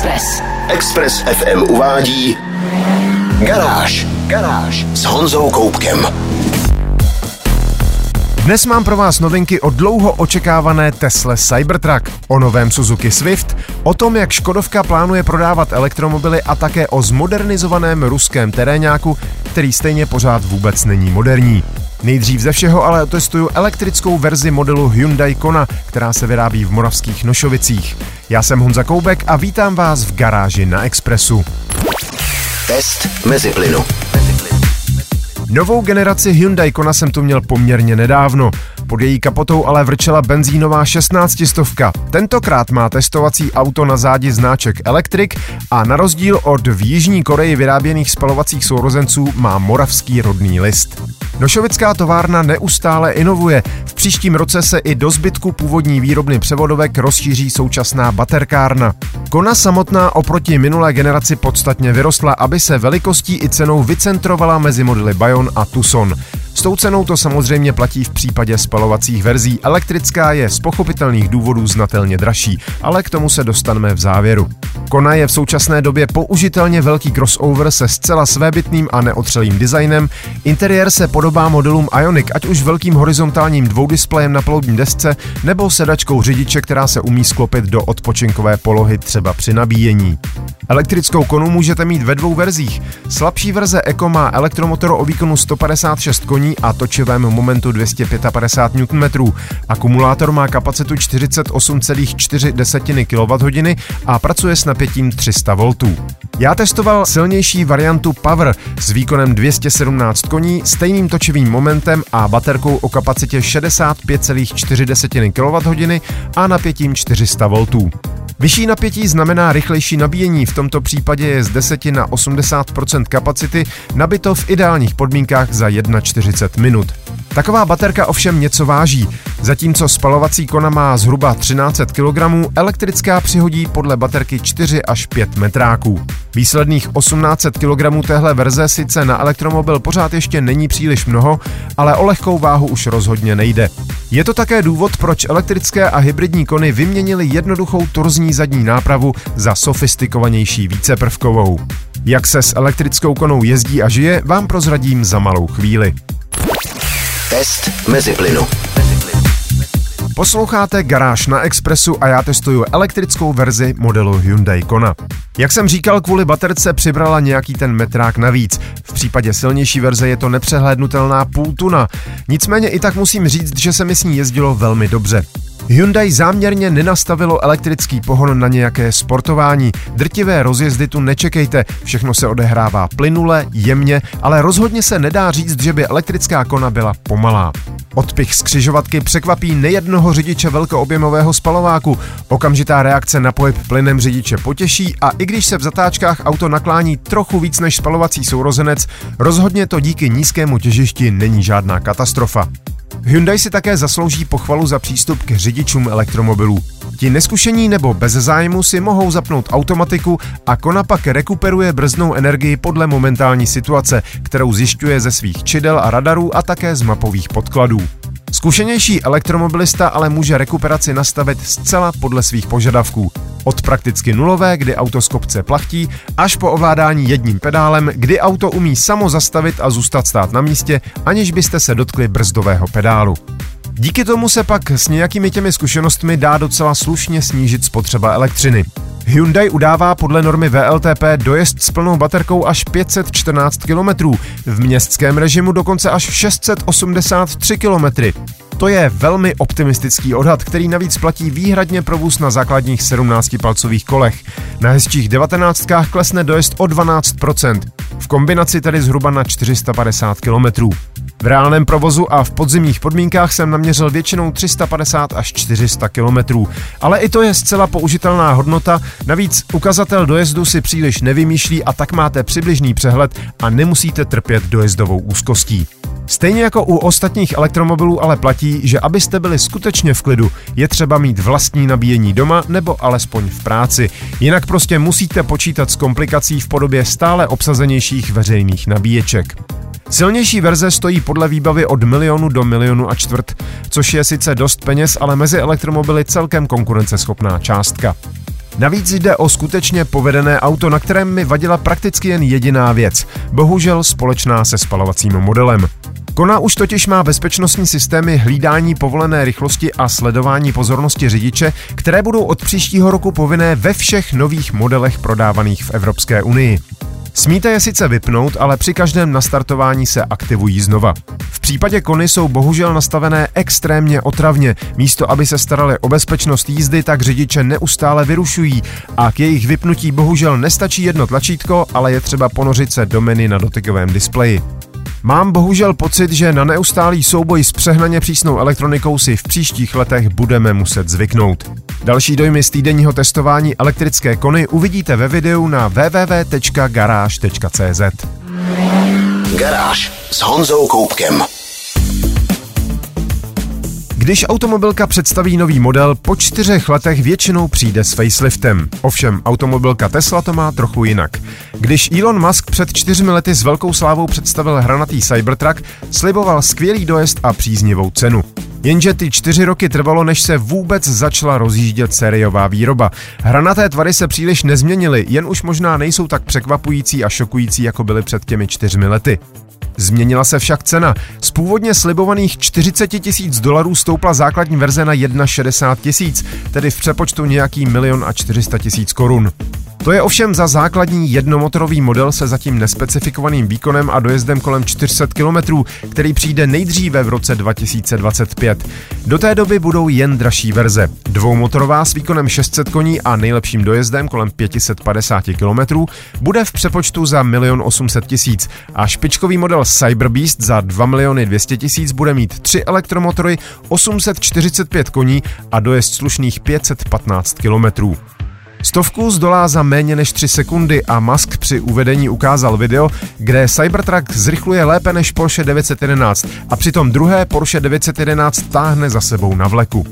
Express. Express FM uvádí Garáž. Garáž s Honzou Koupkem. Dnes mám pro vás novinky o dlouho očekávané Tesla Cybertruck, o novém Suzuki Swift, o tom, jak Škodovka plánuje prodávat elektromobily a také o zmodernizovaném ruském terénáku, který stejně pořád vůbec není moderní. Nejdřív ze všeho ale otestuju elektrickou verzi modelu Hyundai Kona, která se vyrábí v moravských Nošovicích. Já jsem Honza Koubek a vítám vás v garáži na Expressu. Test mezi plynu. Novou generaci Hyundai Kona jsem tu měl poměrně nedávno. Pod její kapotou ale vrčela benzínová 16 stovka. Tentokrát má testovací auto na zádi značek Electric a na rozdíl od v Jižní Koreji vyráběných spalovacích sourozenců má moravský rodný list. Nošovická továrna neustále inovuje. V příštím roce se i do zbytku původní výrobny převodovek rozšíří současná baterkárna. Kona samotná oproti minulé generaci podstatně vyrostla, aby se velikostí i cenou vycentrovala mezi modely Bayon a Tucson. S tou cenou to samozřejmě platí v případě spalovacích verzí. Elektrická je z pochopitelných důvodů znatelně dražší, ale k tomu se dostaneme v závěru. Kona je v současné době použitelně velký crossover se zcela svébytným a neotřelým designem. Interiér se podobá modelům Ionic, ať už velkým horizontálním dvoudisplejem na palubní desce nebo sedačkou řidiče, která se umí sklopit do odpočinkové polohy třeba při nabíjení. Elektrickou konu můžete mít ve dvou verzích. Slabší verze Eco má elektromotor o výkonu 156 koní a točivém momentu 255 Nm. Akumulátor má kapacitu 48,4 kWh a pracuje s napětím 300 V. Já testoval silnější variantu Power s výkonem 217 koní, stejným točivým momentem a baterkou o kapacitě 65,4 kWh a napětím 400 V. Vyšší napětí znamená rychlejší nabíjení, v tomto případě je z 10 na 80 kapacity nabito v ideálních podmínkách za 1,40 minut. Taková baterka ovšem něco váží. Zatímco spalovací kona má zhruba 1300 kg, elektrická přihodí podle baterky 4 až 5 metráků. Výsledných 1800 kg téhle verze sice na elektromobil pořád ještě není příliš mnoho, ale o lehkou váhu už rozhodně nejde. Je to také důvod, proč elektrické a hybridní kony vyměnily jednoduchou torzní zadní nápravu za sofistikovanější víceprvkovou. Jak se s elektrickou konou jezdí a žije, vám prozradím za malou chvíli. Test mezi plynu. Posloucháte Garáž na Expressu a já testuju elektrickou verzi modelu Hyundai Kona. Jak jsem říkal, kvůli baterce přibrala nějaký ten metrák navíc. V případě silnější verze je to nepřehlédnutelná půl tuna. Nicméně i tak musím říct, že se mi s ní jezdilo velmi dobře. Hyundai záměrně nenastavilo elektrický pohon na nějaké sportování. Drtivé rozjezdy tu nečekejte, všechno se odehrává plynule, jemně, ale rozhodně se nedá říct, že by elektrická kona byla pomalá. Odpich z křižovatky překvapí nejednoho řidiče velkoobjemového spalováku. Okamžitá reakce na pohyb plynem řidiče potěší a i když se v zatáčkách auto naklání trochu víc než spalovací sourozenec, rozhodně to díky nízkému těžišti není žádná katastrofa. Hyundai si také zaslouží pochvalu za přístup k řidičům elektromobilů. Ti neskušení nebo bez zájmu si mohou zapnout automatiku a Kona pak rekuperuje brzdnou energii podle momentální situace, kterou zjišťuje ze svých čidel a radarů a také z mapových podkladů. Zkušenější elektromobilista ale může rekuperaci nastavit zcela podle svých požadavků. Od prakticky nulové, kdy auto z kopce plachtí, až po ovládání jedním pedálem, kdy auto umí samo zastavit a zůstat stát na místě, aniž byste se dotkli brzdového pedálu. Díky tomu se pak s nějakými těmi zkušenostmi dá docela slušně snížit spotřeba elektřiny. Hyundai udává podle normy VLTP dojezd s plnou baterkou až 514 km, v městském režimu dokonce až 683 km. To je velmi optimistický odhad, který navíc platí výhradně pro vůz na základních 17-palcových kolech. Na hezčích 19 klesne dojezd o 12%, v kombinaci tedy zhruba na 450 km. V reálném provozu a v podzimních podmínkách jsem naměřil většinou 350 až 400 km. Ale i to je zcela použitelná hodnota, navíc ukazatel dojezdu si příliš nevymýšlí a tak máte přibližný přehled a nemusíte trpět dojezdovou úzkostí. Stejně jako u ostatních elektromobilů ale platí, že abyste byli skutečně v klidu, je třeba mít vlastní nabíjení doma nebo alespoň v práci. Jinak prostě musíte počítat s komplikací v podobě stále obsazenějších veřejných nabíječek. Silnější verze stojí podle výbavy od milionu do milionu a čtvrt, což je sice dost peněz, ale mezi elektromobily celkem konkurenceschopná částka. Navíc jde o skutečně povedené auto, na kterém mi vadila prakticky jen jediná věc. Bohužel společná se spalovacím modelem. Kona už totiž má bezpečnostní systémy hlídání povolené rychlosti a sledování pozornosti řidiče, které budou od příštího roku povinné ve všech nových modelech prodávaných v Evropské unii. Smíte je sice vypnout, ale při každém nastartování se aktivují znova. V případě kony jsou bohužel nastavené extrémně otravně. Místo, aby se starali o bezpečnost jízdy, tak řidiče neustále vyrušují a k jejich vypnutí bohužel nestačí jedno tlačítko, ale je třeba ponořit se do menu na dotykovém displeji. Mám bohužel pocit, že na neustálý souboj s přehnaně přísnou elektronikou si v příštích letech budeme muset zvyknout. Další dojmy z týdenního testování elektrické kony uvidíte ve videu na www.garage.cz. Garáž s Honzou Koupkem. Když automobilka představí nový model, po čtyřech letech většinou přijde s faceliftem. Ovšem, automobilka Tesla to má trochu jinak. Když Elon Musk před čtyřmi lety s velkou slávou představil hranatý Cybertruck, sliboval skvělý dojezd a příznivou cenu. Jenže ty čtyři roky trvalo, než se vůbec začala rozjíždět sériová výroba. Hranaté tvary se příliš nezměnily, jen už možná nejsou tak překvapující a šokující, jako byly před těmi čtyřmi lety. Změnila se však cena. Z původně slibovaných 40 tisíc dolarů stoupla základní verze na 1,60 tisíc, tedy v přepočtu nějaký milion a 400 tisíc korun. To je ovšem za základní jednomotorový model se zatím nespecifikovaným výkonem a dojezdem kolem 400 km, který přijde nejdříve v roce 2025. Do té doby budou jen dražší verze. Dvoumotorová s výkonem 600 koní a nejlepším dojezdem kolem 550 km bude v přepočtu za 1 800 tisíc a špičkový model Cyberbeast za 2 miliony 200 tisíc bude mít tři elektromotory, 845 koní a dojezd slušných 515 km. Stovku zdolá za méně než 3 sekundy a Musk při uvedení ukázal video, kde Cybertruck zrychluje lépe než Porsche 911 a přitom druhé Porsche 911 táhne za sebou na vleku.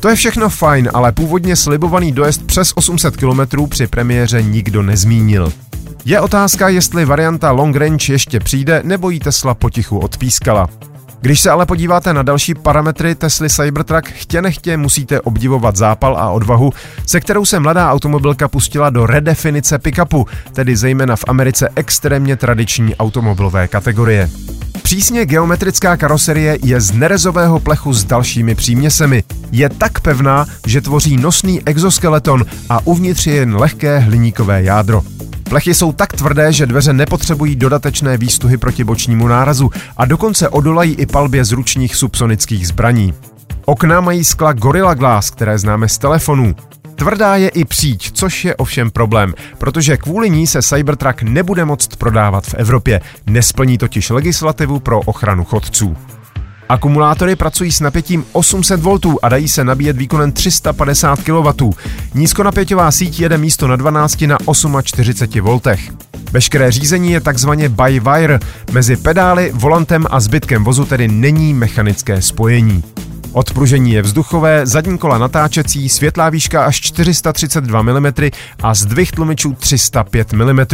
To je všechno fajn, ale původně slibovaný dojezd přes 800 km při premiéře nikdo nezmínil. Je otázka, jestli varianta long range ještě přijde, nebo jí Tesla potichu odpískala. Když se ale podíváte na další parametry Tesly Cybertruck, chtě nechtě musíte obdivovat zápal a odvahu, se kterou se mladá automobilka pustila do redefinice pickupu, tedy zejména v Americe extrémně tradiční automobilové kategorie. Přísně geometrická karoserie je z nerezového plechu s dalšími příměsemi. Je tak pevná, že tvoří nosný exoskeleton a uvnitř je jen lehké hliníkové jádro. Plechy jsou tak tvrdé, že dveře nepotřebují dodatečné výstuhy proti bočnímu nárazu a dokonce odolají i palbě z ručních subsonických zbraní. Okna mají skla Gorilla Glass, které známe z telefonů. Tvrdá je i příď, což je ovšem problém, protože kvůli ní se Cybertruck nebude moct prodávat v Evropě. Nesplní totiž legislativu pro ochranu chodců. Akumulátory pracují s napětím 800 V a dají se nabíjet výkonem 350 kW. Nízkonapěťová síť jede místo na 12 na 48 V. Veškeré řízení je takzvaně by wire. Mezi pedály, volantem a zbytkem vozu tedy není mechanické spojení. Odpružení je vzduchové, zadní kola natáčecí, světlá výška až 432 mm a zdvih tlumičů 305 mm.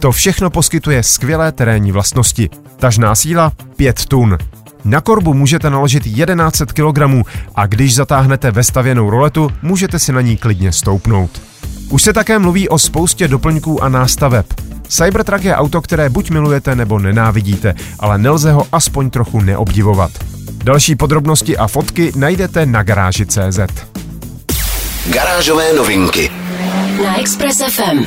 To všechno poskytuje skvělé terénní vlastnosti. Tažná síla 5 tun. Na korbu můžete naložit 1100 kg a když zatáhnete vestavěnou roletu, můžete si na ní klidně stoupnout. Už se také mluví o spoustě doplňků a nástaveb. Cybertruck je auto, které buď milujete nebo nenávidíte, ale nelze ho aspoň trochu neobdivovat. Další podrobnosti a fotky najdete na garáži.cz. Garážové novinky na Express FM.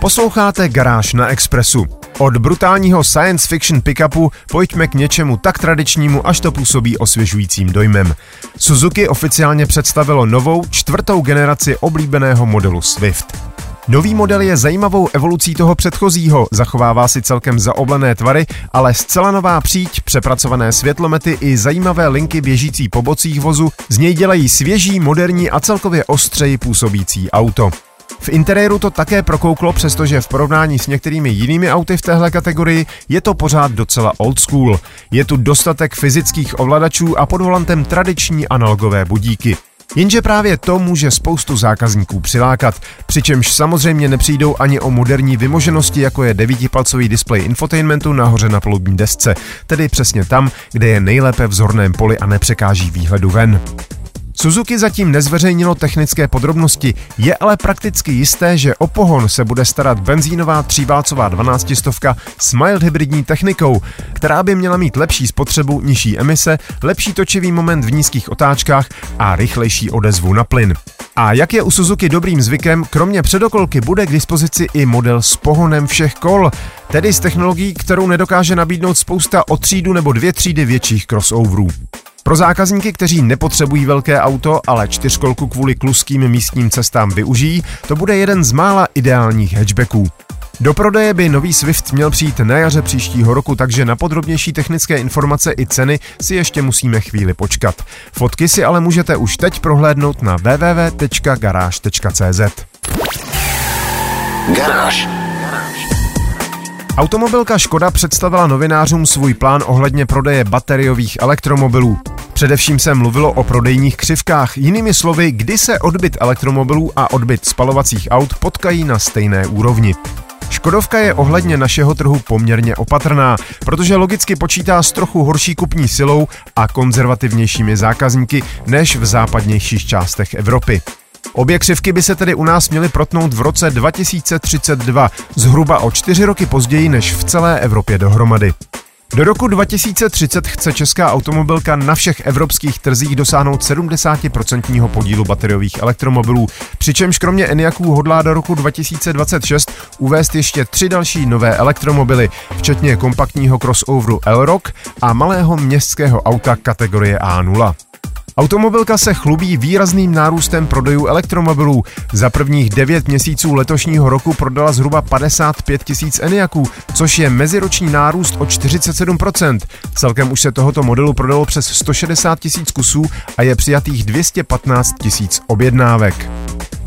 Posloucháte Garáž na Expressu. Od brutálního science fiction pickupu pojďme k něčemu tak tradičnímu, až to působí osvěžujícím dojmem. Suzuki oficiálně představilo novou, čtvrtou generaci oblíbeného modelu Swift. Nový model je zajímavou evolucí toho předchozího, zachovává si celkem zaoblené tvary, ale zcela nová příď, přepracované světlomety i zajímavé linky běžící po bocích vozu z něj dělají svěží, moderní a celkově ostřeji působící auto. V interiéru to také prokouklo, přestože v porovnání s některými jinými auty v téhle kategorii je to pořád docela old school. Je tu dostatek fyzických ovladačů a pod volantem tradiční analogové budíky. Jenže právě to může spoustu zákazníků přilákat, přičemž samozřejmě nepřijdou ani o moderní vymoženosti, jako je devítipalcový displej infotainmentu nahoře na palubní desce, tedy přesně tam, kde je nejlépe v zorném poli a nepřekáží výhledu ven. Suzuki zatím nezveřejnilo technické podrobnosti, je ale prakticky jisté, že o pohon se bude starat benzínová tříválcová 12 stovka s mild hybridní technikou, která by měla mít lepší spotřebu, nižší emise, lepší točivý moment v nízkých otáčkách a rychlejší odezvu na plyn. A jak je u Suzuki dobrým zvykem, kromě předokolky bude k dispozici i model s pohonem všech kol, tedy s technologií, kterou nedokáže nabídnout spousta o třídu nebo dvě třídy větších crossoverů. Pro zákazníky, kteří nepotřebují velké auto, ale čtyřkolku kvůli kluským místním cestám využijí, to bude jeden z mála ideálních hatchbacků. Do prodeje by nový Swift měl přijít na jaře příštího roku, takže na podrobnější technické informace i ceny si ještě musíme chvíli počkat. Fotky si ale můžete už teď prohlédnout na www.garage.cz. Garáž. Automobilka Škoda představila novinářům svůj plán ohledně prodeje bateriových elektromobilů. Především se mluvilo o prodejních křivkách, jinými slovy, kdy se odbyt elektromobilů a odbyt spalovacích aut potkají na stejné úrovni. Škodovka je ohledně našeho trhu poměrně opatrná, protože logicky počítá s trochu horší kupní silou a konzervativnějšími zákazníky než v západnějších částech Evropy. Obě křivky by se tedy u nás měly protnout v roce 2032, zhruba o čtyři roky později než v celé Evropě dohromady. Do roku 2030 chce česká automobilka na všech evropských trzích dosáhnout 70% podílu bateriových elektromobilů, přičemž kromě Eniaků hodlá do roku 2026 uvést ještě tři další nové elektromobily, včetně kompaktního crossoveru Elrock a malého městského auta kategorie A0. Automobilka se chlubí výrazným nárůstem prodejů elektromobilů. Za prvních 9 měsíců letošního roku prodala zhruba 55 tisíc Eniaků, což je meziroční nárůst o 47%. Celkem už se tohoto modelu prodalo přes 160 tisíc kusů a je přijatých 215 tisíc objednávek.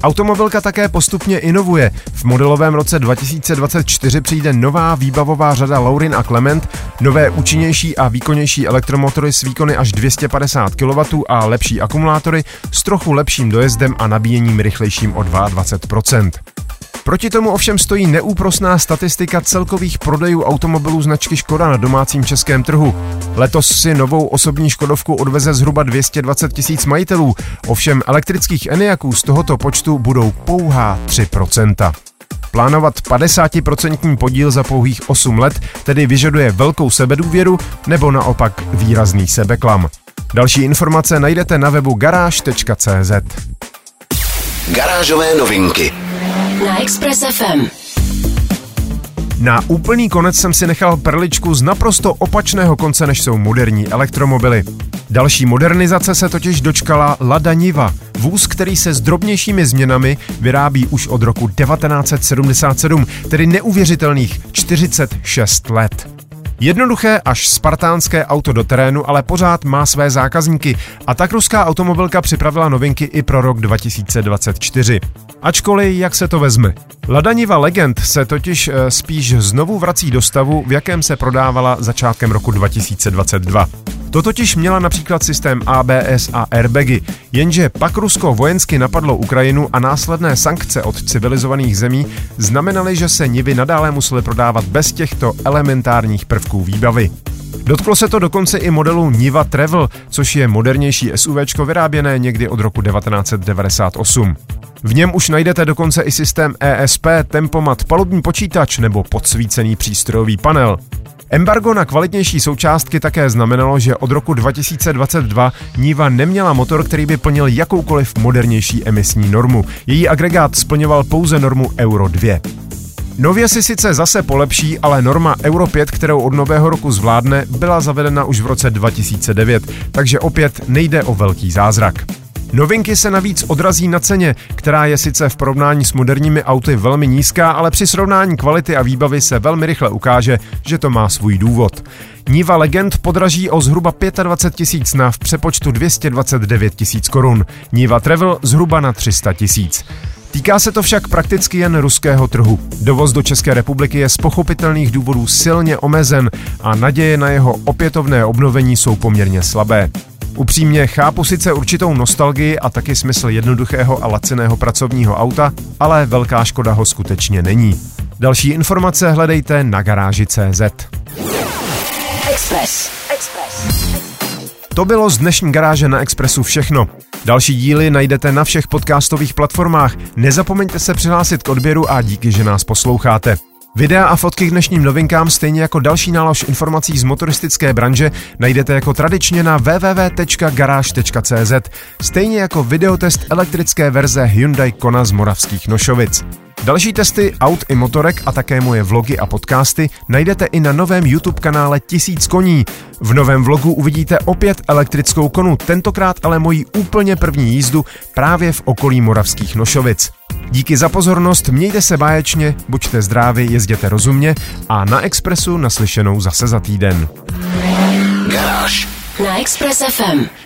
Automobilka také postupně inovuje. V modelovém roce 2024 přijde nová výbavová řada Laurin a Clement, nové účinnější a výkonnější elektromotory s výkony až 250 kW a lepší akumulátory s trochu lepším dojezdem a nabíjením rychlejším o 22%. Proti tomu ovšem stojí neúprosná statistika celkových prodejů automobilů značky Škoda na domácím českém trhu. Letos si novou osobní Škodovku odveze zhruba 220 tisíc majitelů, ovšem elektrických Eniaků z tohoto počtu budou pouhá 3%. Plánovat 50% podíl za pouhých 8 let tedy vyžaduje velkou sebedůvěru nebo naopak výrazný sebeklam. Další informace najdete na webu garáž.cz. Garážové novinky na Express FM. Na úplný konec jsem si nechal perličku z naprosto opačného konce, než jsou moderní elektromobily. Další modernizace se totiž dočkala Lada Niva, vůz, který se s drobnějšími změnami vyrábí už od roku 1977, tedy neuvěřitelných 46 let. Jednoduché až spartánské auto do terénu ale pořád má své zákazníky a tak ruská automobilka připravila novinky i pro rok 2024. Ačkoliv, jak se to vezme. Ladaniva Legend se totiž eh, spíš znovu vrací do stavu, v jakém se prodávala začátkem roku 2022. To totiž měla například systém ABS a airbagy, jenže pak Rusko vojensky napadlo Ukrajinu a následné sankce od civilizovaných zemí znamenaly, že se nivy nadále musely prodávat bez těchto elementárních prvků výbavy. Dotklo se to dokonce i modelu Niva Travel, což je modernější SUV vyráběné někdy od roku 1998. V něm už najdete dokonce i systém ESP, tempomat, palubní počítač nebo podsvícený přístrojový panel. Embargo na kvalitnější součástky také znamenalo, že od roku 2022 Niva neměla motor, který by plnil jakoukoliv modernější emisní normu. Její agregát splňoval pouze normu Euro 2. Nově si sice zase polepší, ale norma Euro 5, kterou od nového roku zvládne, byla zavedena už v roce 2009, takže opět nejde o velký zázrak. Novinky se navíc odrazí na ceně, která je sice v porovnání s moderními auty velmi nízká, ale při srovnání kvality a výbavy se velmi rychle ukáže, že to má svůj důvod. Niva Legend podraží o zhruba 25 tisíc na v přepočtu 229 tisíc korun. Niva Travel zhruba na 300 tisíc. Týká se to však prakticky jen ruského trhu. Dovoz do České republiky je z pochopitelných důvodů silně omezen a naděje na jeho opětovné obnovení jsou poměrně slabé. Upřímně chápu sice určitou nostalgii a taky smysl jednoduchého a laciného pracovního auta, ale velká škoda ho skutečně není. Další informace hledejte na garáži.cz. Express. Express. To bylo z dnešní garáže na Expressu všechno. Další díly najdete na všech podcastových platformách. Nezapomeňte se přihlásit k odběru a díky, že nás posloucháte. Videa a fotky k dnešním novinkám, stejně jako další nálož informací z motoristické branže, najdete jako tradičně na www.garage.cz, stejně jako videotest elektrické verze Hyundai Kona z Moravských Nošovic. Další testy aut i motorek a také moje vlogy a podcasty najdete i na novém YouTube kanále Tisíc koní. V novém vlogu uvidíte opět elektrickou konu, tentokrát ale moji úplně první jízdu právě v okolí Moravských Nošovic. Díky za pozornost, mějte se báječně, buďte zdraví, jezděte rozumně a na Expressu naslyšenou zase za týden. Garáž. Na Express FM.